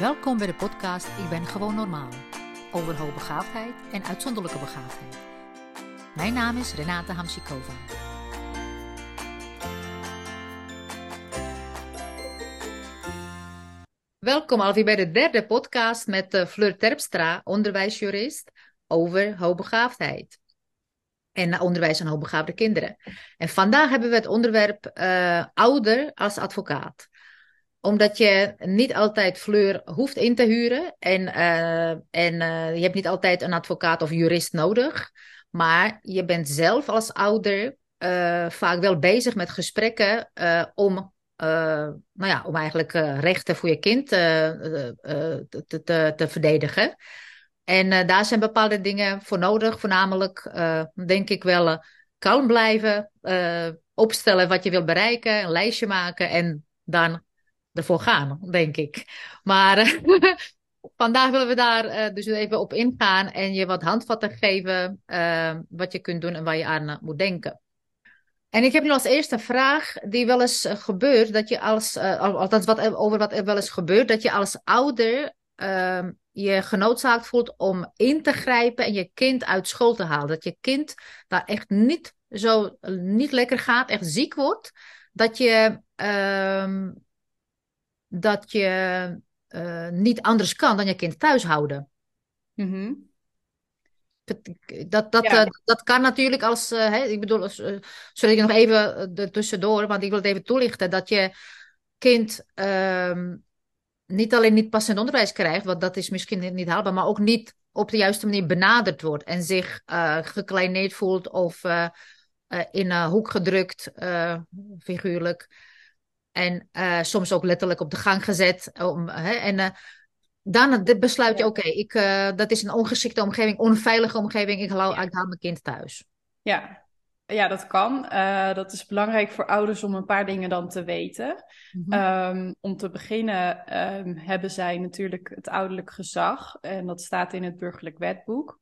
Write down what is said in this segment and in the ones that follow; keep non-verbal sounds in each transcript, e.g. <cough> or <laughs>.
Welkom bij de podcast Ik ben gewoon normaal. Over hoogbegaafdheid en uitzonderlijke begaafdheid. Mijn naam is Renate Hamsikova. Welkom alweer bij de derde podcast met uh, Fleur Terpstra, onderwijsjurist, over hoogbegaafdheid. En onderwijs aan hoogbegaafde kinderen. En vandaag hebben we het onderwerp uh, ouder als advocaat omdat je niet altijd Fleur hoeft in te huren. En, uh, en uh, je hebt niet altijd een advocaat of jurist nodig. Maar je bent zelf als ouder uh, vaak wel bezig met gesprekken om, nou ja, om eigenlijk rechten voor je kind te, te, te, verdedigen. En daar zijn bepaalde dingen voor nodig. Voornamelijk, denk ik wel, kalm blijven, opstellen wat je wil bereiken, een lijstje maken en dan ervoor gaan, denk ik. Maar uh, <laughs> vandaag willen we daar uh, dus even op ingaan en je wat handvatten geven uh, wat je kunt doen en waar je aan moet denken. En ik heb nu als eerste vraag die wel eens gebeurt, dat je als, althans wat, over wat er wel eens gebeurt, dat je als ouder ehm, je genoodzaakt voelt om in te grijpen en je kind uit school te halen. Dat je kind daar echt niet zo niet lekker gaat, echt ziek wordt. Dat je ehm, dat je uh, niet anders kan dan je kind thuis houden. Mm -hmm. Dat, dat, ja. uh, dat kan natuurlijk als, uh, hè, ik bedoel, sorry ik nog even er tussendoor, want ik wil het even toelichten, dat je kind ehm, niet alleen niet passend onderwijs krijgt, want dat is misschien niet haalbaar, maar ook niet op de juiste manier benaderd wordt en zich gekleineerd voelt of in een hoek gedrukt, figuurlijk. En uh, soms ook letterlijk op de gang gezet. Om, hè, en uh, dan besluit je, oké, okay, ik uh, dat is een ongeschikte omgeving, onveilige omgeving. Ik haal, ik haal mijn kind thuis. Ja, ja dat kan. dat is belangrijk voor ouders om een paar dingen dan te weten. Mm -hmm. um, om te beginnen um, hebben zij natuurlijk het ouderlijk gezag. En dat staat in het burgerlijk wetboek.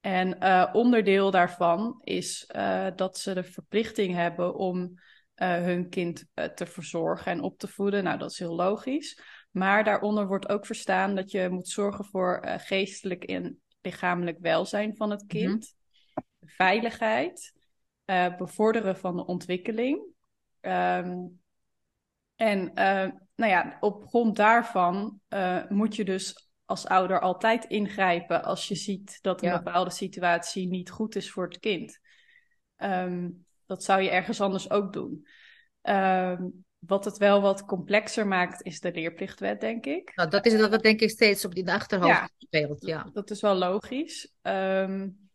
En onderdeel daarvan is dat ze de verplichting hebben om uh, hun kind uh, te verzorgen en op te voeden. Nou, dat is heel logisch. Maar daaronder wordt ook verstaan dat je moet zorgen voor uh, geestelijk en lichamelijk welzijn van het kind, mm -hmm. veiligheid, bevorderen van de ontwikkeling. Um, en nou ja, op grond daarvan moet je dus als ouder altijd ingrijpen als je ziet dat een ja. bepaalde situatie niet goed is voor het kind. Um, dat zou je ergens anders ook doen. Um, wat het wel wat complexer maakt, is de leerplichtwet, denk ik. Nou, dat is dat wat denk ik steeds op die achterhoofd ja, speelt. Ja, dat is wel logisch. Um,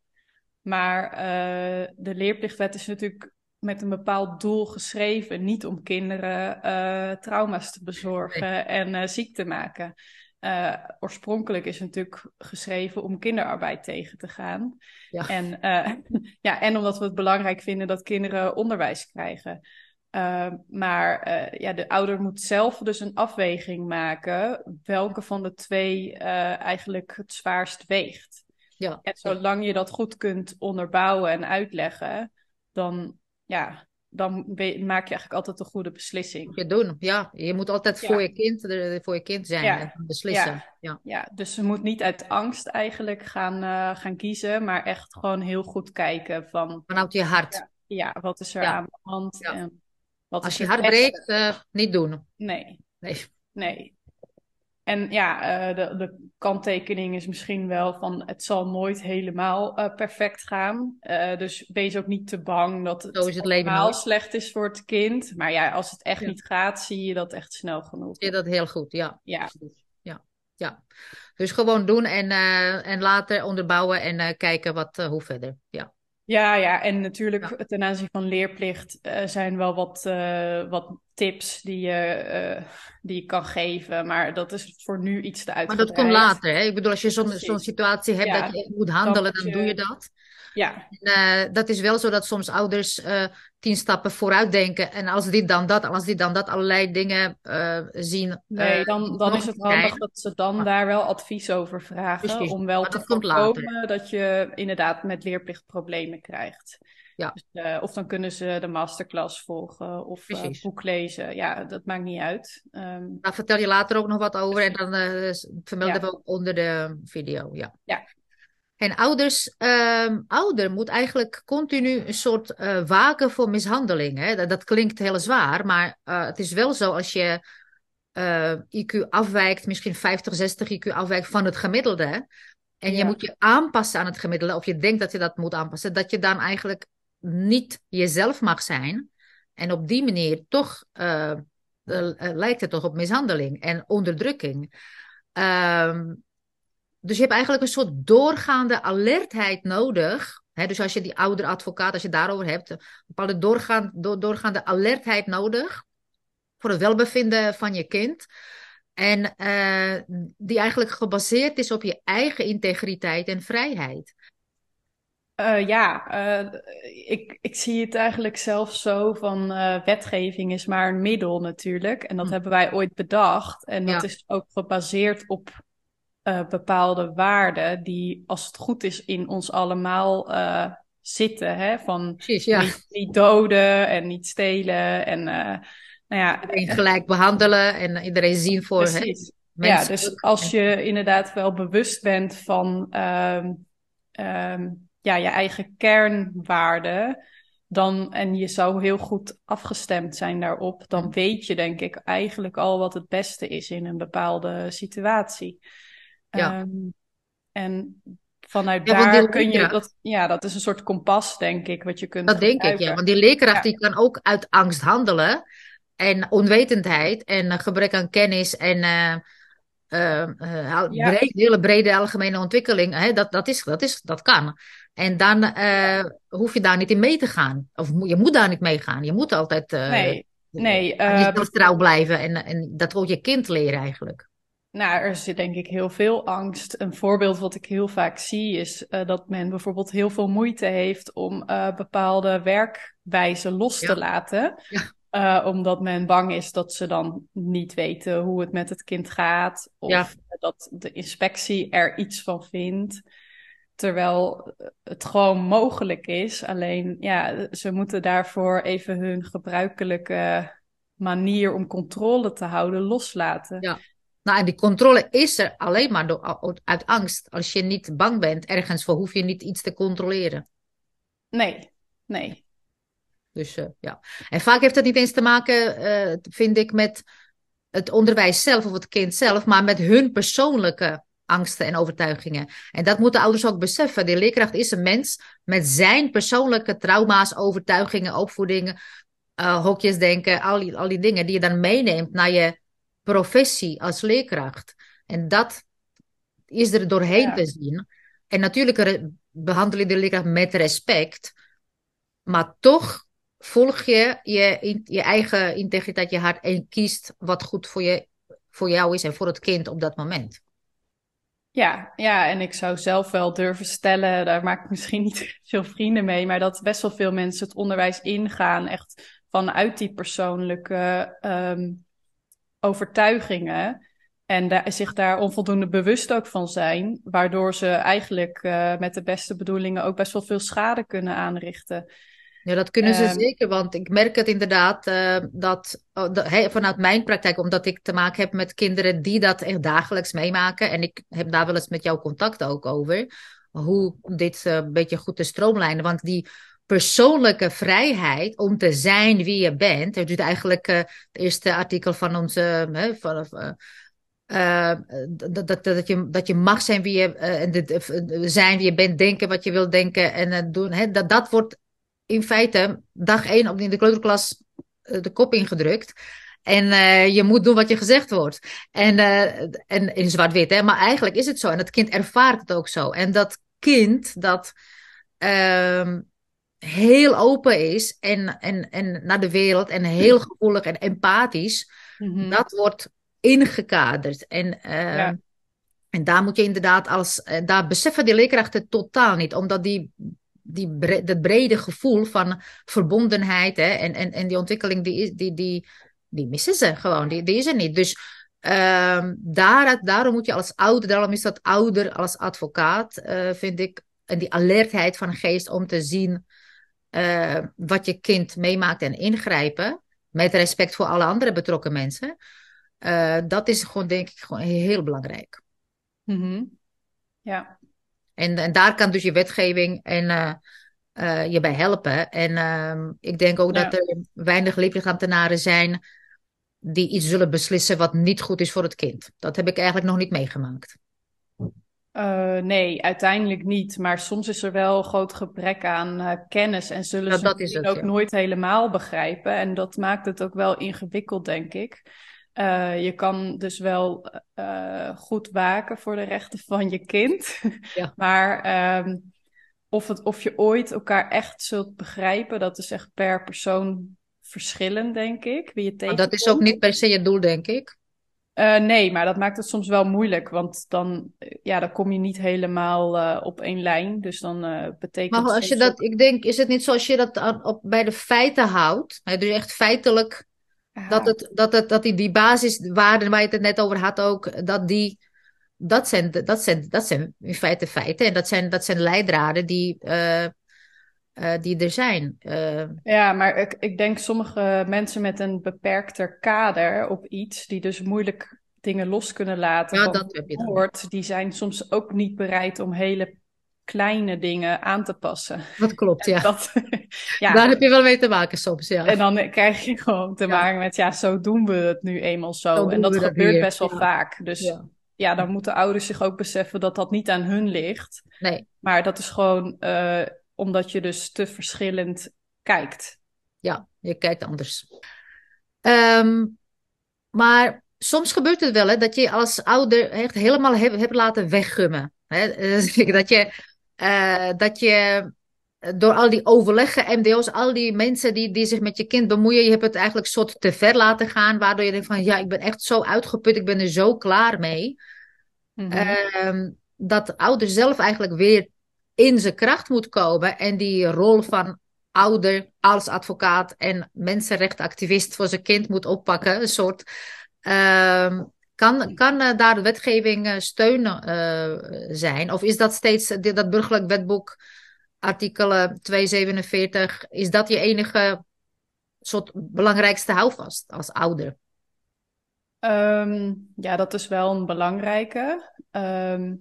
maar uh, de leerplichtwet is natuurlijk met een bepaald doel geschreven. Niet om kinderen uh, trauma's te bezorgen nee. en uh, ziek te maken. Uh, oorspronkelijk is het natuurlijk geschreven om kinderarbeid tegen te gaan. Ja. En, uh, <laughs> ja, en omdat we het belangrijk vinden dat kinderen onderwijs krijgen. Uh, maar ja, de ouder moet zelf dus een afweging maken welke van de twee eigenlijk het zwaarst weegt. Ja. En zolang je dat goed kunt onderbouwen en uitleggen, dan ja, dan maak je eigenlijk altijd een goede beslissing. Je doen, ja. Je moet altijd ja. voor, je kind, voor je kind zijn ja. en beslissen. Ja. Ja. ja, dus ze moet niet uit angst eigenlijk gaan, uh, gaan kiezen, maar echt gewoon heel goed kijken van... Vanuit je hart. Ja, wat is er aan de hand? En wat Als je hart breekt, uh, niet doen. Nee. Nee. Nee. En ja, uh, de, de kanttekening is misschien wel van het zal nooit helemaal uh, perfect gaan. Uh, dus wees ook niet te bang dat het, Zo is het helemaal slecht is voor het kind. Maar ja, als het echt ja. niet gaat, zie je dat echt snel genoeg. Zie je dat heel goed, ja. Ja. Ja, ja. Dus gewoon doen en, en later onderbouwen en kijken wat, hoe verder. Ja. Ja, ja, en natuurlijk ja. ten aanzien van leerplicht uh, zijn wel wat, uh, wat tips die je, uh, die je kan geven, maar dat is voor nu iets te uitgebreid. Maar dat komt later, hè? Ik bedoel, als je zo'n zo'n situatie hebt ja, dat je moet handelen, dan, doe je dat. Ja. En, dat is wel zo dat soms ouders tien stappen vooruit denken. En als dit dan dat, als dit dan dat, allerlei dingen zien. Nee, dan, dan is het handig dat ze dan daar wel advies over vragen. Om wel te voorkomen dat je inderdaad met leerplicht problemen krijgt. Ja. Dus, of dan kunnen ze de masterclass volgen of boek lezen. Ja, dat maakt niet uit. Um, Daar vertel je later ook nog wat over en dan vermelden we ook onder de video. Ja. ja. En ouders, um, ouder moet eigenlijk continu een soort waken voor mishandeling. Hè? Dat, dat, klinkt heel zwaar, maar het is wel zo als je IQ afwijkt, misschien 50, 60 IQ afwijkt van het gemiddelde. En je moet je aanpassen aan het gemiddelde, of je denkt dat je dat moet aanpassen, dat je dan eigenlijk niet jezelf mag zijn. En op die manier toch uh, lijkt het toch op mishandeling en onderdrukking. Ehm, dus je hebt eigenlijk een soort doorgaande alertheid nodig. dus als je die oudere advocaat, als je daarover hebt, een bepaalde doorgaande, doorgaande alertheid nodig voor het welbevinden van je kind. En uh, die eigenlijk gebaseerd is op je eigen integriteit en vrijheid. Uh, ja, uh, ik, ik zie het eigenlijk zelf zo van uh, wetgeving is maar een middel natuurlijk. En dat hm. hebben wij ooit bedacht. En dat is ook gebaseerd op bepaalde waarden die, als het goed is, in ons allemaal zitten. Hè? Van Precies, ja. niet, niet, doden en niet stelen. En nou ja, iedereen gelijk behandelen en iedereen zien voor Precies. Hè, ja, dus als je inderdaad wel bewust bent van... Um, um, ja, je eigen kernwaarden, dan, en je zou heel goed afgestemd zijn daarop, dan weet je denk ik eigenlijk al wat het beste is in een bepaalde situatie. Ja. Ehm, en vanuit daar kun je, dat, ja, dat is een soort kompas denk ik, wat je kunt Dat denk ik, ja. Want die leerkracht die kan ook uit angst handelen en onwetendheid en gebrek aan kennis en... Uh, uh, uh, hele brede algemene ontwikkeling, hè, dat, dat, is, dat, is, dat kan. En dan hoef je daar niet in mee te gaan. Of je moet daar niet mee gaan. Je moet altijd nee, nee, trouw blijven. En, en dat wil je kind leren eigenlijk. Nou, er zit denk ik heel veel angst. Een voorbeeld wat ik heel vaak zie is dat men bijvoorbeeld heel veel moeite heeft om bepaalde werkwijzen los te laten. Ja. omdat men bang is dat ze dan niet weten hoe het met het kind gaat. Of dat de inspectie er iets van vindt. Terwijl het gewoon mogelijk is. Alleen ja, ze moeten daarvoor even hun gebruikelijke manier om controle te houden loslaten. Ja. Nou, en die controle is er alleen maar door, uit angst. Als je niet bang bent ergens voor, hoef je niet iets te controleren. Nee, nee. Dus uh, ja. En vaak heeft het niet eens te maken, uh, vind ik, met het onderwijs zelf of het kind zelf, maar met hun persoonlijke angsten en overtuigingen. En dat moeten ouders ook beseffen. De leerkracht is een mens met zijn persoonlijke trauma's, overtuigingen, opvoedingen, uh, hokjes denken, al die, al die dingen die je dan meeneemt naar je professie als leerkracht. En dat is er doorheen te zien. En natuurlijk behandel je de leerkracht met respect, maar toch volg je je, je eigen integriteit, je hart en kiest wat goed voor, je, voor jou is en voor het kind op dat moment. Ja, ja, en ik zou zelf wel durven stellen, daar maak ik misschien niet <laughs> veel vrienden mee, maar dat best wel veel mensen het onderwijs ingaan, echt vanuit die persoonlijke um, overtuigingen. En daar, zich daar onvoldoende bewust ook van zijn, waardoor ze eigenlijk uh, met de beste bedoelingen ook best wel veel schade kunnen aanrichten. Ja, dat kunnen ze ehm, zeker, want ik merk het inderdaad uh, dat, oh, vanuit mijn praktijk, omdat ik te maken heb met kinderen die dat echt dagelijks meemaken. En ik heb daar wel eens met jou contact ook over, hoe dit uh, een beetje goed te stroomlijnen. Want die persoonlijke vrijheid om te zijn wie je bent, het is eigenlijk uh, het eerste artikel van onze. van, uh, dat, dat, dat, je, dat je mag zijn wie je, uh, zijn wie je bent, denken wat je wilt denken en doen. Hè, dat, dat wordt in feite dag één op in de kleuterklas de kop ingedrukt. En je moet doen wat je gezegd wordt. En, en in zwart-wit, hè. Maar eigenlijk is het zo. En het kind ervaart het ook zo. En dat kind dat uh, heel open is en, en, en naar de wereld en heel gevoelig en empathisch, mm-hmm. dat wordt ingekaderd. En, ja. en daar moet je inderdaad als, daar beseffen die leerkrachten totaal niet, omdat die die dat brede gevoel van verbondenheid hè, en, en, en die ontwikkeling, die, die, die, die missen ze gewoon. Die, die is er niet. Dus uh, daar, daarom moet je als ouder, daarom is dat ouder als advocaat, uh, vind ik, en die alertheid van geest om te zien uh, wat je kind meemaakt en ingrijpen, met respect voor alle andere betrokken mensen. Uh, dat is gewoon, denk ik, gewoon heel belangrijk. Mm -hmm. Ja. En, en daar kan dus je wetgeving en uh, je bij helpen. En uh, ik denk ook ja. dat er weinig leerplichtambtenaren zijn die iets zullen beslissen wat niet goed is voor het kind. Dat heb ik eigenlijk nog niet meegemaakt. Uh, nee, uiteindelijk niet. Maar soms is er wel een groot gebrek aan uh, kennis en zullen ze dat is het ook ja. nooit helemaal begrijpen. En dat maakt het ook wel ingewikkeld, denk ik. Uh, je kan dus wel goed waken voor de rechten van je kind. Ja. <laughs> maar ehm of, het, of je ooit elkaar echt zult begrijpen, dat is echt per persoon verschillend, denk ik. Wie je dat is ook niet per se het doel, denk ik. Uh, nee, maar dat maakt het soms wel moeilijk, want dan, ja, dan kom je niet helemaal uh, op één lijn. Dus dan uh, betekent Maar het als je dat, ik denk, is het niet zoals je dat aan- op, bij de feiten houdt? Hè, dus echt feitelijk, ook- dat, het, dat, het, dat die, die basiswaarden waar je het net over had ook, dat die, dat zijn, dat zijn, dat zijn in feite feiten. En dat zijn, dat zijn leidraden die, eh, die er zijn. Eh, Ja, maar ik, ik denk sommige mensen met een beperkter kader op iets, die dus moeilijk dingen los kunnen laten ja, dat heb je dan. woord, die zijn soms ook niet bereid om hele kleine dingen aan te passen. Dat klopt, ja. Dat, <laughs> ja, Daar heb je wel mee te maken soms, ja. en dan krijg je gewoon te Ja. maken met, ja, zo doen we het nu eenmaal zo. En dat gebeurt best wel Ja. vaak. Dus ja. Ja. dan moeten ouders zich ook beseffen dat dat niet aan hun ligt. Nee, Maar dat is gewoon eh, omdat je dus te verschillend kijkt. ja, je kijkt anders. Ehm, maar soms gebeurt het wel hè, dat je als ouder echt helemaal hebt, laten weggummen. Hè? Dus <laughs> Dat je, eh, dat je door al die overleggen, MDO's, al die mensen die, die zich met je kind bemoeien, je hebt het eigenlijk soort te ver laten gaan, waardoor je denkt van ja, ik ben echt zo uitgeput, ik ben er zo klaar mee. Ehm, dat de ouder zelf eigenlijk weer in zijn kracht moet komen en die rol van ouder als advocaat en mensenrechtenactivist voor zijn kind moet oppakken. Een soort. ehm, kan, kan eh, daar de wetgeving eh, steun eh, zijn? Of is dat steeds dat burgerlijk wetboek, artikel 247, is dat je enige soort belangrijkste houvast als ouder? Ehm, ja, dat is wel een belangrijke. Ehm,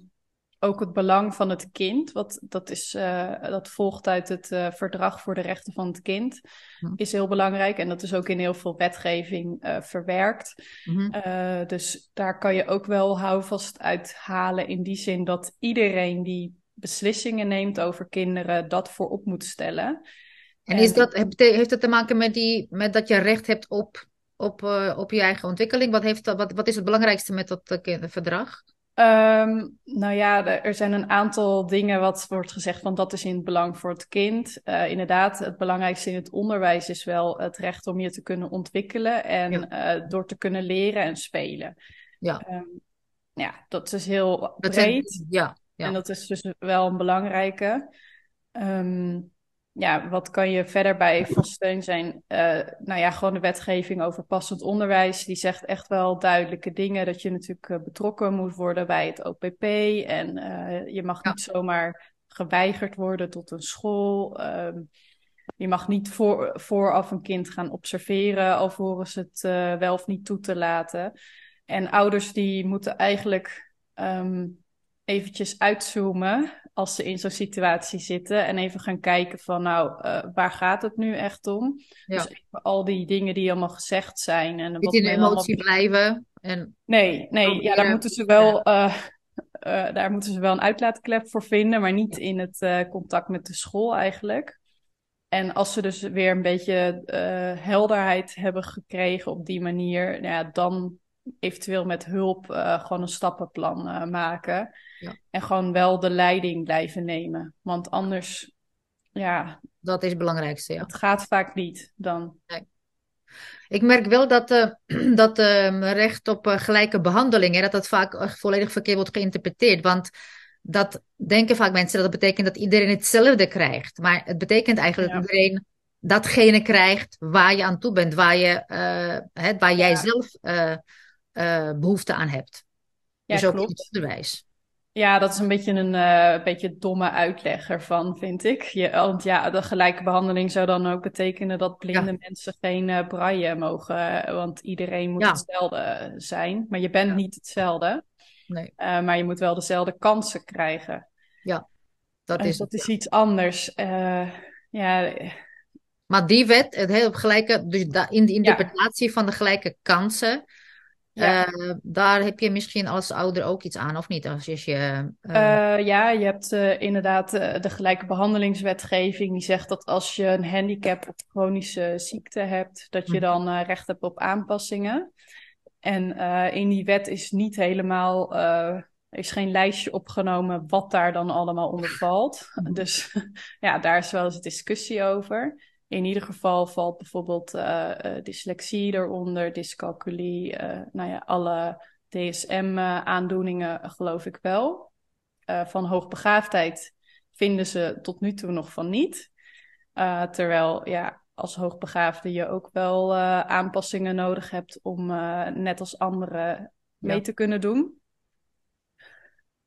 ook het belang van het kind, wat, dat, is, eh, dat volgt uit het eh, Verdrag voor de Rechten van het Kind, Hm. is heel belangrijk. En dat is ook in heel veel wetgeving eh, verwerkt. Mhm. Dus daar kan je ook wel houvast uit halen in die zin dat iedereen die beslissingen neemt over kinderen dat voorop moet stellen. En is dat, heeft het te maken met, die, met dat je recht hebt op, op, op je eigen ontwikkeling? Wat, heeft dat, wat, wat is het belangrijkste met dat verdrag? Ehm, nou ja, er zijn een aantal dingen wat wordt gezegd van dat is in het belang voor het kind. Eh, inderdaad, het belangrijkste in het onderwijs is wel het recht om je te kunnen ontwikkelen en Ja. eh, door te kunnen leren en spelen. Ja. Ehm, ja, dat is heel Dat zijn- breed ja, ja. en dat is dus wel een belangrijke. Ehm, ja, wat kan je verder bij van steun zijn? Eh, nou ja, gewoon de wetgeving over passend onderwijs. Die zegt echt wel duidelijke dingen. Dat je natuurlijk eh, betrokken moet worden bij het OPP. En eh, je mag Ja. niet zomaar geweigerd worden tot een school. Ehm, je mag niet voor, vooraf een kind gaan observeren alvorens het wel of niet toe te laten. En ouders die moeten eigenlijk ehm, eventjes uitzoomen als ze in zo'n situatie zitten en even gaan kijken van nou, eh, waar gaat het nu echt om? Ja. Dus even al die dingen die allemaal gezegd zijn en Niet wat in de men allemaal... emotie blijven. En, Nee, nee, ja, daar moeten ze wel, eh, eh, daar moeten ze wel een uitlaatklep voor vinden, maar niet in het contact met de school eigenlijk. En als ze dus weer een beetje helderheid hebben gekregen op die manier, nou ja, dan eventueel met hulp gewoon een stappenplan maken. Ja. En gewoon wel de leiding blijven nemen. Want anders, ja, dat is het belangrijkste, ja. het gaat vaak niet dan. Ik merk wel dat, eh, <clears throat> dat eh, recht op eh, gelijke behandeling, hè, dat dat vaak echt volledig verkeerd wordt geïnterpreteerd. Want dat denken vaak mensen dat dat betekent dat iedereen hetzelfde krijgt. Maar het betekent eigenlijk dat iedereen datgene krijgt waar je aan toe bent, waar, je, uh, waar jij zelf uh, uh, behoefte aan hebt. Ja, dus ook klopt. in het onderwijs. Ja, dat is een beetje een uh, beetje domme uitleg ervan, vind ik. Je, want ja, de gelijke behandeling zou dan ook betekenen dat blinde mensen geen uh, braille mogen. Want iedereen moet hetzelfde zijn. Maar je bent niet hetzelfde. Nee. Uh, maar je moet wel dezelfde kansen krijgen. Ja, dat is, dat is iets anders. ja. Maar die wet, het hele gelijke, dus in de interpretatie van de gelijke kansen, ja. Uh, daar heb je misschien als ouder ook iets aan, of niet? Als je, uh... Uh, ja, je hebt inderdaad de gelijke behandelingswetgeving. Die zegt dat als je een handicap of chronische ziekte hebt, dat je mhm. dan recht hebt op aanpassingen. En in die wet is niet helemaal, is geen lijstje opgenomen wat daar dan allemaal onder valt. Mhm. Dus <laughs> ja, daar is wel eens discussie over. In ieder geval valt bijvoorbeeld uh, uh, dyslexie eronder, dyscalculie, uh, nou ja, alle DSM-aandoeningen geloof ik wel. van hoogbegaafdheid vinden ze tot nu toe nog van niet. terwijl ja, als hoogbegaafde je ook wel aanpassingen nodig hebt om net als anderen mee te kunnen doen.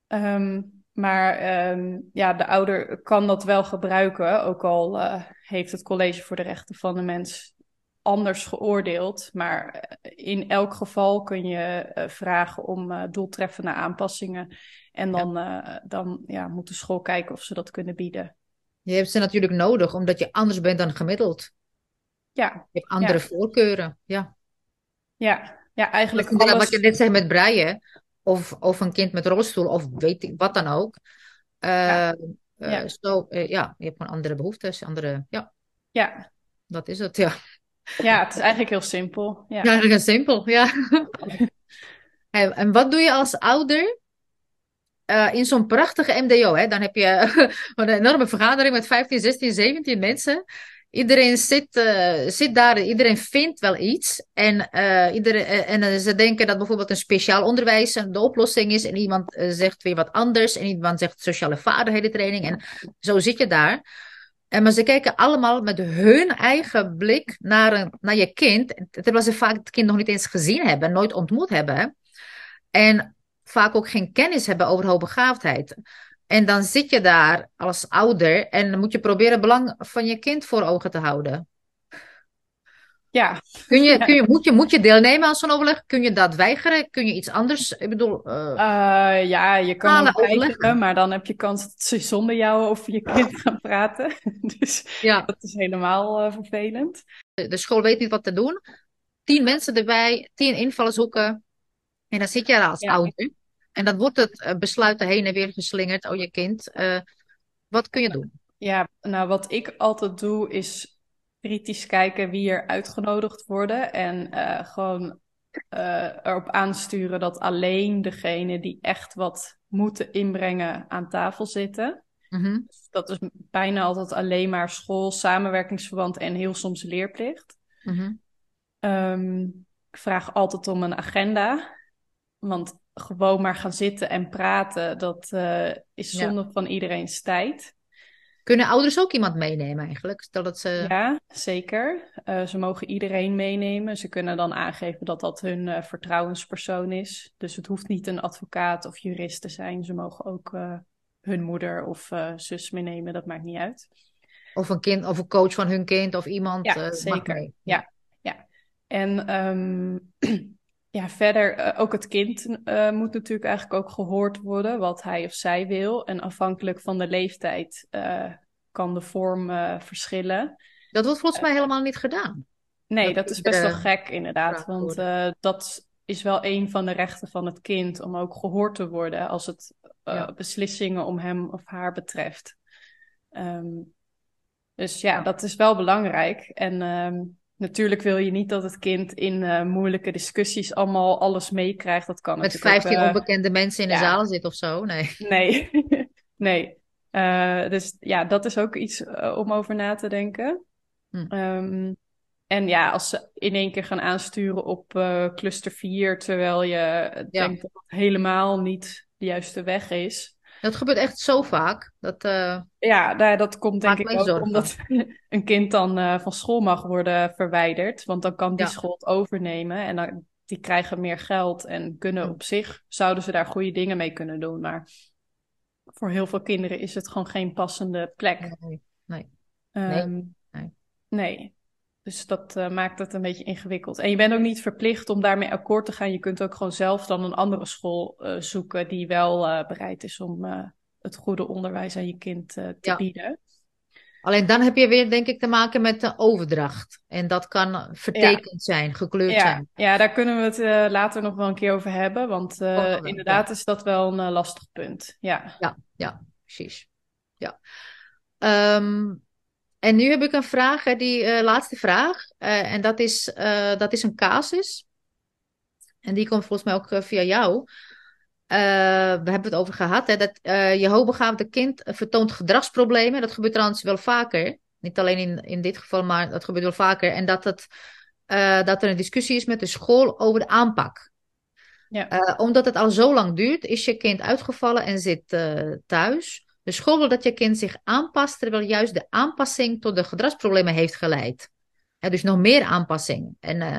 Um, maar ehm, ja, de ouder kan dat wel gebruiken, ook al uh, heeft het College voor de Rechten van de Mens anders geoordeeld. Maar eh, in elk geval kun je uh, vragen om doeltreffende aanpassingen. En dan, ja. dan ja, moet de school kijken of ze dat kunnen bieden. Je hebt ze natuurlijk nodig, omdat je anders bent dan gemiddeld. Ja. Je hebt andere voorkeuren, ja. Ja, ja eigenlijk alles... Wat je net zei met breien, of, of een kind met rolstoel of weet ik wat dan ook. Ja. Uh, Zo, uh, ja, je hebt gewoon andere behoeftes, andere, ja. Ja. Dat is het, ja. Ja, het is eigenlijk heel simpel. Ja, heel simpel, ja. <laughs> en, en wat doe je als ouder in zo'n prachtige MDO? Hè? Dan heb je <laughs> een enorme vergadering met 15, 16, 17 mensen. Iedereen zit, uh, zit daar, iedereen vindt wel iets. En, uh, iedereen, uh, en ze denken dat bijvoorbeeld een speciaal onderwijs de oplossing is. En iemand zegt weer wat anders. En iemand zegt sociale vaardigheden training. En zo zit je daar. En, maar ze kijken allemaal met hun eigen blik naar, een, naar je kind. Terwijl ze vaak het kind nog niet eens gezien hebben, nooit ontmoet hebben. En vaak ook geen kennis hebben over hoogbegaafdheid. En dan zit je daar als ouder en dan moet je proberen het belang van je kind voor ogen te houden. Ja. Kun je, kun je, moet, je, moet je deelnemen aan zo'n overleg? Kun je dat weigeren? Kun je iets anders? Ik bedoel. Uh, uh, ja, je kan ook weigeren, maar dan heb je kans dat ze zonder jou over je kind gaan praten. <laughs> dus ja. dat is helemaal uh, vervelend. De school weet niet wat te doen. Tien mensen erbij, tien invalshoeken. En dan zit je daar als ja. ouder. En dan wordt het uh, besluiten heen en weer geslingerd. Oh, je kind. Uh, wat kun je doen? Ja, nou wat ik altijd doe is kritisch kijken wie er uitgenodigd worden. En uh, gewoon erop aansturen dat alleen degene die echt wat moeten inbrengen aan tafel zitten. Mm-hmm. Dus dat is bijna altijd alleen maar school, samenwerkingsverband en heel soms leerplicht. Mm-hmm. Um, ik vraag altijd om een agenda. Want gewoon maar gaan zitten en praten, dat uh, is zonde ja. van iedereen's tijd. Kunnen ouders ook iemand meenemen eigenlijk? Dat ze... Ja, zeker. Uh, ze mogen iedereen meenemen. Ze kunnen dan aangeven dat dat hun uh, vertrouwenspersoon is. Dus het hoeft niet een advocaat of jurist te zijn. Ze mogen ook hun moeder of zus meenemen, dat maakt niet uit. Of een kind, of een coach van hun kind of iemand. Ja, zeker. Ja, ja. En um, <clears throat> ja, verder, uh, ook het kind uh, moet natuurlijk eigenlijk ook gehoord worden wat hij of zij wil. En afhankelijk van de leeftijd uh, kan de vorm verschillen. Dat wordt volgens mij helemaal niet gedaan. Nee, dat, dat is best wel gek inderdaad. Want dat is wel een van de rechten van het kind om ook gehoord te worden als het ja. beslissingen om hem of haar betreft. Um, dus ja, ja, dat is wel belangrijk. En um, Natuurlijk wil je niet dat het kind in uh, moeilijke discussies allemaal alles meekrijgt. Dat kan Met 15 ook, uh, onbekende mensen in de ja. zaal zit of zo. Nee. Nee. <laughs> nee. Uh, dus ja, dat is ook iets om over na te denken. Hm. Um, en ja, als ze in één keer gaan aansturen op cluster 4, terwijl je ja. denkt dat het helemaal niet de juiste weg is. Dat gebeurt echt zo vaak. Dat, uh, ja, nou, dat komt denk ik ook zorgen. omdat <laughs> een kind dan uh, van school mag worden verwijderd. Want dan kan die ja. school het overnemen en dan, die krijgen meer geld en kunnen op zich, zouden ze daar goede dingen mee kunnen doen. Maar voor heel veel kinderen is het gewoon geen passende plek. Nee. nee. Um, nee. nee. Dus dat uh, maakt het een beetje ingewikkeld. En je bent ook niet verplicht om daarmee akkoord te gaan. Je kunt ook gewoon zelf dan een andere school uh, zoeken die wel uh, bereid is om het goede onderwijs aan je kind te ja. bieden. Alleen dan heb je weer, denk ik, te maken met de overdracht. En dat kan vertekend ja. zijn, gekleurd ja. zijn. Ja, daar kunnen we het later nog wel een keer over hebben. Want inderdaad is dat wel een lastig punt. Ja, ja, ja precies. Ja. Um, en nu heb ik een vraag, die uh, laatste vraag. Uh, en dat is, uh, dat is een casus. En die komt volgens mij ook via jou. we hebben het over gehad. Hè, dat je hoogbegaafde kind vertoont gedragsproblemen. Dat gebeurt trouwens wel vaker. Niet alleen in, in dit geval, maar dat gebeurt wel vaker. En dat, het, dat er een discussie is met de school over de aanpak. Ja. omdat het al zo lang duurt, is je kind uitgevallen en zit thuis. De school wil dat je kind zich aanpast, terwijl juist de aanpassing tot de gedragsproblemen heeft geleid. dus nog meer aanpassing. En uh,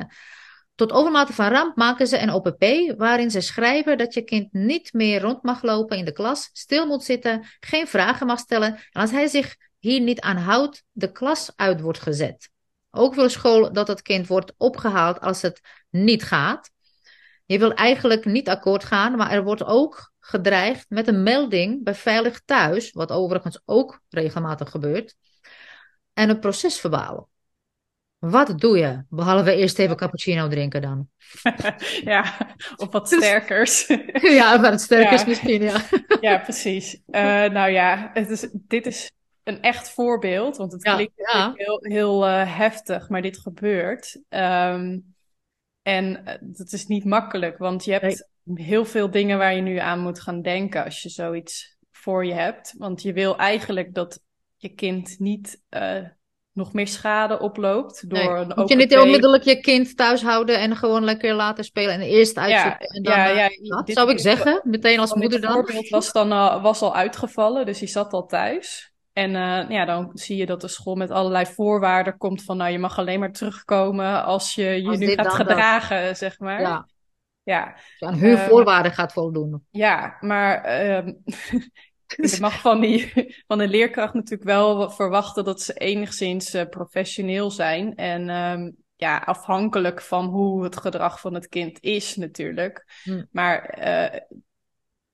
tot overmate van ramp maken ze een OPP waarin ze schrijven dat je kind niet meer rond mag lopen in de klas, stil moet zitten, geen vragen mag stellen en als hij zich hier niet aan houdt, de klas uit wordt gezet. Ook wil school dat het kind wordt opgehaald als het niet gaat. Je wil eigenlijk niet akkoord gaan, maar er wordt ook gedreigd met een melding bij Veilig Thuis, wat overigens ook regelmatig gebeurt, en een procesverbaal. Wat doe je? Behalve eerst even cappuccino drinken dan. <laughs> <laughs> ja, of wat sterkers. ja, wat sterkers ja. misschien, ja. <laughs> ja, precies. Uh, nou ja, het is, dit is een echt voorbeeld, want het klinkt ja. heel, heel uh, heftig, maar dit gebeurt. Um, en uh, dat is niet makkelijk, want je hebt heel veel dingen waar je nu aan moet gaan denken als je zoiets voor je hebt. Want je wil eigenlijk dat je kind niet uh, nog meer schade oploopt door nee. een Moet je niet onmiddellijk je kind thuis houden en gewoon lekker laten spelen en eerst uitzoeken? Ja, en dan, ja, ja, dat zou ik zeggen, meteen als moeder dan. Het voorbeeld was dan uh, was al uitgevallen, dus die zat al thuis. En uh, ja, dan zie je dat de school met allerlei voorwaarden komt van, nou, je mag alleen maar terugkomen als je je als nu gaat gedragen, dat. zeg maar. Ja. Ja. Dus aan hun voorwaarden uh, gaat voldoen. Ja, maar <laughs> je mag van, die, van de leerkracht natuurlijk wel verwachten dat ze enigszins uh, professioneel zijn. En um, ja, afhankelijk van hoe het gedrag van het kind is natuurlijk. Hm. Maar eh,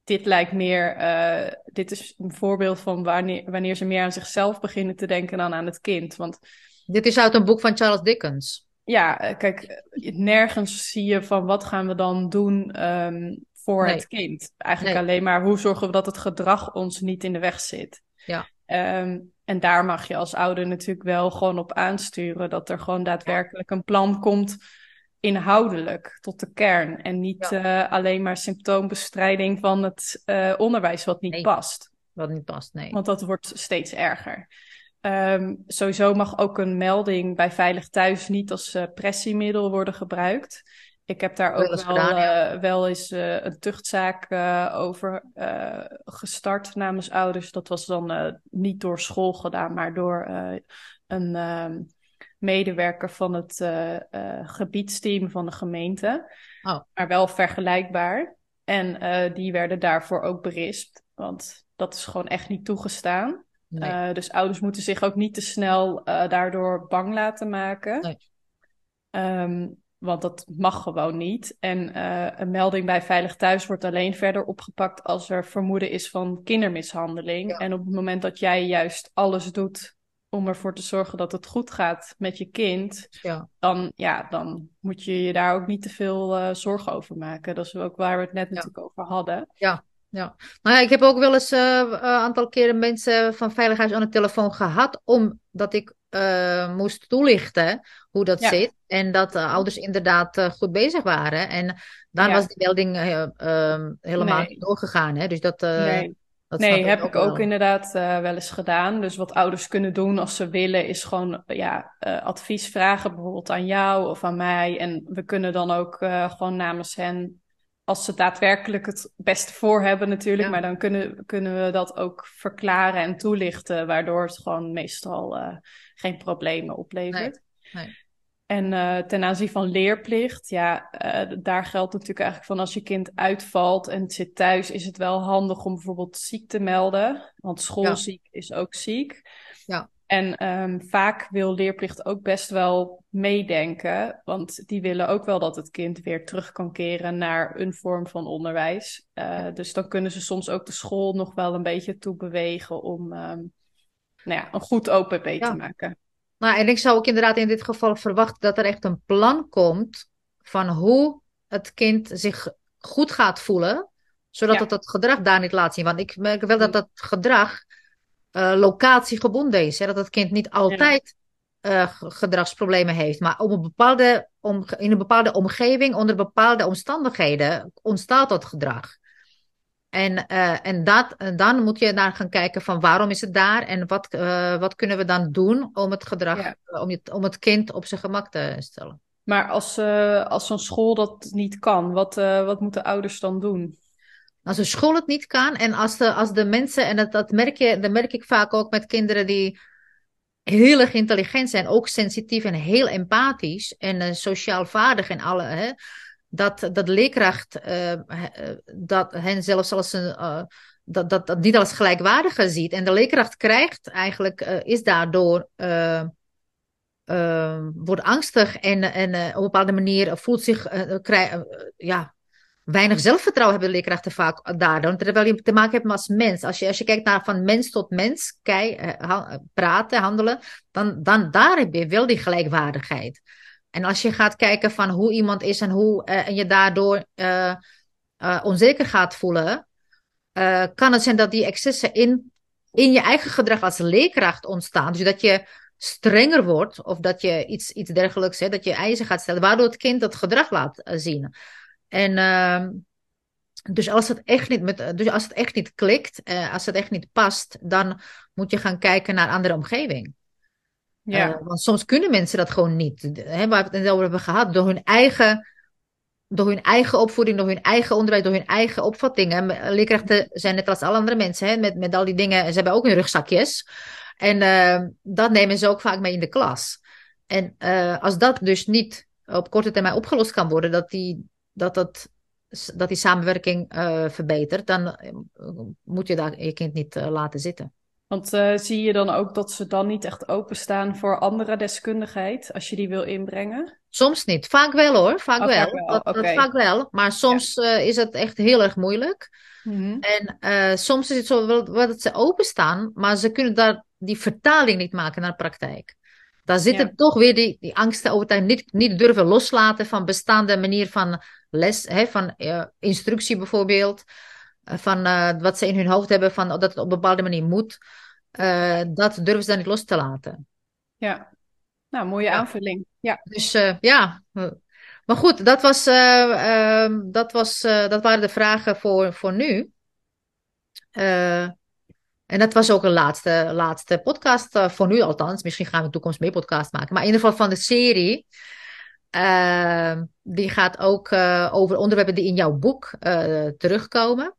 dit lijkt meer, uh, dit is een voorbeeld van wanneer, wanneer ze meer aan zichzelf beginnen te denken dan aan het kind. Want dit is uit een boek van Charles Dickens ja, eh, kijk, nergens zie je van wat gaan we dan doen um, voor nee. het kind. Eigenlijk Nee. alleen maar hoe zorgen we dat het gedrag ons niet in de weg zit. Ja. Ehm, en daar mag je als ouder natuurlijk wel gewoon op aansturen dat er gewoon daadwerkelijk een plan komt inhoudelijk tot de kern. En niet eh, alleen maar symptoombestrijding van het eh, onderwijs wat niet Nee. past. Wat niet past, nee. Want dat wordt steeds erger. Ehm, sowieso mag ook een melding bij Veilig Thuis niet als eh, pressiemiddel worden gebruikt. Ik heb daar ook wel, gedaan, ja. eh, wel eens eh, een tuchtzaak over gestart namens ouders. Dat was dan niet door school gedaan, maar door een ehm, medewerker van het gebiedsteam van de gemeente. Oh. Maar wel vergelijkbaar. En die werden daarvoor ook berispt, want dat is gewoon echt niet toegestaan. Nee. Uh, dus ouders moeten zich ook niet te snel uh, daardoor bang laten maken. Nee. Um, want dat mag gewoon niet. En uh, een melding bij Veilig Thuis wordt alleen verder opgepakt als er vermoeden is van kindermishandeling. Ja. En op het moment dat jij juist alles doet om ervoor te zorgen dat het goed gaat met je kind, Ja. dan, ja, dan moet je je daar ook niet te veel zorgen over maken. Dat is ook waar we het net natuurlijk over hadden. Ja. Ja, nou ja, ik heb ook wel eens een uh, aantal keren mensen van Veiligheid aan de telefoon gehad, omdat ik uh, moest toelichten hoe dat Ja. zit. En dat de ouders inderdaad uh, goed bezig waren. En dan Ja. was die melding um, helemaal Nee. niet doorgegaan. Hè? Dus dat, Nee. dat Nee, heb ook ik ook wel. inderdaad uh, wel eens gedaan. Dus wat ouders kunnen doen als ze willen, is gewoon ja, uh, advies vragen, bijvoorbeeld aan jou of aan mij. En we kunnen dan ook uh, gewoon namens hen als ze daadwerkelijk het beste voor hebben natuurlijk. Maar dan kunnen, kunnen we dat ook verklaren en toelichten, waardoor het gewoon meestal uh, geen problemen oplevert. Nee. Nee. En uh, ten aanzien van leerplicht, ja, uh, daar geldt natuurlijk eigenlijk van als je kind uitvalt en het zit thuis, is het wel handig om bijvoorbeeld ziek te melden. Want schoolziek is ook ziek. Ja. En um, vaak wil leerplicht ook best wel meedenken, want die willen ook wel dat het kind weer terug kan keren naar een vorm van onderwijs. Uh, dus dan kunnen ze soms ook de school nog wel een beetje toe bewegen om um, nou ja, een goed OPP te maken. Nou, en ik zou ook inderdaad in dit geval verwachten dat er echt een plan komt van hoe het kind zich goed gaat voelen, zodat het dat gedrag daar niet laat zien. Want ik merk wel dat dat gedrag uh, locatiegebonden is. Hè? Dat het kind niet altijd uh, gedragsproblemen heeft, maar op een bepaalde om, in een bepaalde omgeving, onder bepaalde omstandigheden, ontstaat dat gedrag. En, uh, en, dat, en dan moet je naar gaan kijken van waarom is het daar en wat, uh, wat kunnen we dan doen om het gedrag, ja. om, het, om het kind op zijn gemak te stellen. Maar als, als zo'n school dat niet kan, wat, wat moeten ouders dan doen? Als een school het niet kan en als de, als de mensen, en dat, dat, merk je, dat merk ik vaak ook met kinderen die heel erg intelligent zijn, ook sensitief en heel empathisch en sociaal vaardig en alle. Hè, dat, dat leerkracht uh, dat hen zelfs als een. Dat, dat, dat niet als gelijkwaardige ziet. En de leerkracht krijgt eigenlijk, is daardoor. wordt angstig en, en op een bepaalde manier voelt zich. krijg, ja, weinig zelfvertrouwen hebben leerkrachten vaak daardoor. Terwijl je te maken hebt als mens. Als je, als je kijkt naar van mens tot mens, kijk, praten, handelen, dan, dan daar heb je wel die gelijkwaardigheid. En als je gaat kijken van hoe iemand is en, hoe, uh, en je daardoor uh, onzeker gaat voelen, kan het zijn dat die excessen in, in je eigen gedrag als leerkracht ontstaan. Dus dat je strenger wordt of dat je iets, iets dergelijks, hè, dat je eisen gaat stellen, waardoor het kind dat gedrag laat zien. En ehm, dus als het echt niet, met, dus als het echt niet klikt, als het echt niet past, dan moet je gaan kijken naar andere omgeving. Ja. Uh, want soms kunnen mensen dat gewoon niet. Hè, waar we het net over hebben gehad, door hun eigen, door hun eigen opvoeding, door hun eigen onderwijs, door hun eigen opvattingen. Leerkrachten zijn net als alle andere mensen, hè, met, met al die dingen. Ze hebben ook hun rugzakjes. En uh, dat nemen ze ook vaak mee in de klas. En uh, als dat dus niet op korte termijn opgelost kan worden, dat die, dat, dat, dat die samenwerking verbetert, dan moet je daar je kind niet laten zitten. Want uh, zie je dan ook dat ze dan niet echt openstaan voor andere deskundigheid als je die wil inbrengen? Soms niet. Vaak wel hoor. Vaak, oh, wel. Vaak wel. Dat, okay. dat, vaak wel. Maar soms ja. uh, is het echt heel erg moeilijk. Mm-hmm. En uh, soms is het zo wel, dat ze openstaan, maar ze kunnen daar die vertaling niet maken naar de praktijk. Daar zitten ja. toch weer die, die angsten over het niet, niet durven loslaten van bestaande manier van les, hè, van instructie bijvoorbeeld van uh, wat ze in hun hoofd hebben, van dat het op een bepaalde manier moet, uh, dat durven ze dan niet los te laten. Ja, nou, mooie aanvulling. Ja. Dus ja, maar goed, dat, was, dat, was, dat waren de vragen voor, voor nu. En dat was ook een laatste, laatste podcast voor nu althans. Misschien gaan we in de toekomst meer podcast maken. Maar in ieder geval van de serie. die gaat ook over onderwerpen die in jouw boek terugkomen.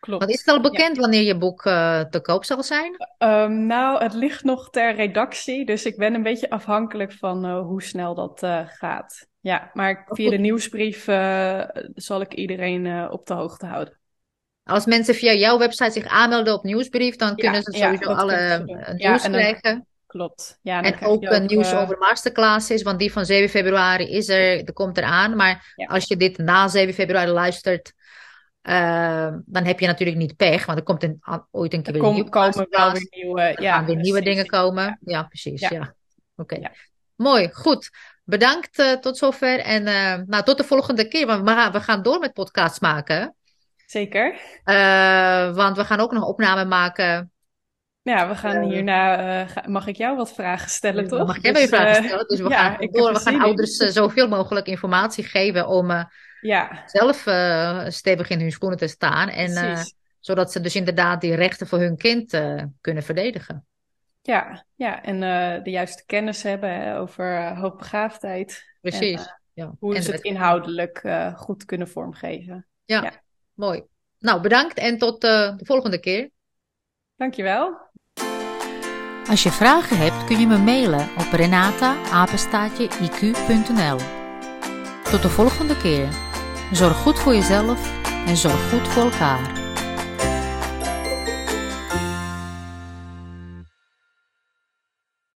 Klopt. Want is het al bekend ja. wanneer je boek te koop zal zijn? Um, nou, het ligt nog ter redactie, dus ik ben een beetje afhankelijk van hoe snel dat gaat. Ja, maar via oh, de nieuwsbrief zal ik iedereen op de hoogte houden. Als mensen via jouw website zich aanmelden op nieuwsbrief, dan kunnen ze sowieso alle nieuws dan, krijgen. Klopt. Ja, en ook, ook nieuws over masterclasses, want die van 7 februari is er, er komt eraan. Maar als je dit na 7 februari luistert, uh, dan heb je natuurlijk niet pech, want er komt een, ooit een keer weer een nieuwe komen wel weer nieuwe, er ja, gaan weer nieuwe dingen komen. Ja, precies. Ja. ja. Oké. Okay. Mooi, goed. Bedankt uh, tot zover. En uh, nou, tot de volgende keer. Want we gaan, we gaan door met podcasts maken. Zeker. Uh, want we gaan ook nog opname maken. Ja, we gaan hierna. mag ik jou wat vragen stellen, toch? Mag jij dus, vragen stellen? Dus we ja, gaan, door, we gaan ouders zoveel mogelijk informatie geven om ja. zelf stevig in hun schoenen te staan. En, zodat ze dus inderdaad die rechten voor hun kind kunnen verdedigen. Ja, ja en de juiste kennis hebben hè, over hoogbegaafdheid. Precies. En, ja. Hoe en ze het inhoudelijk goed kunnen vormgeven. Ja, Ja. Mooi. Nou, bedankt en tot eh, de volgende keer. Dankjewel. Als je vragen hebt, kun je me mailen op renata-iq.nl. Tot de volgende keer. Zorg goed voor jezelf en zorg goed voor elkaar.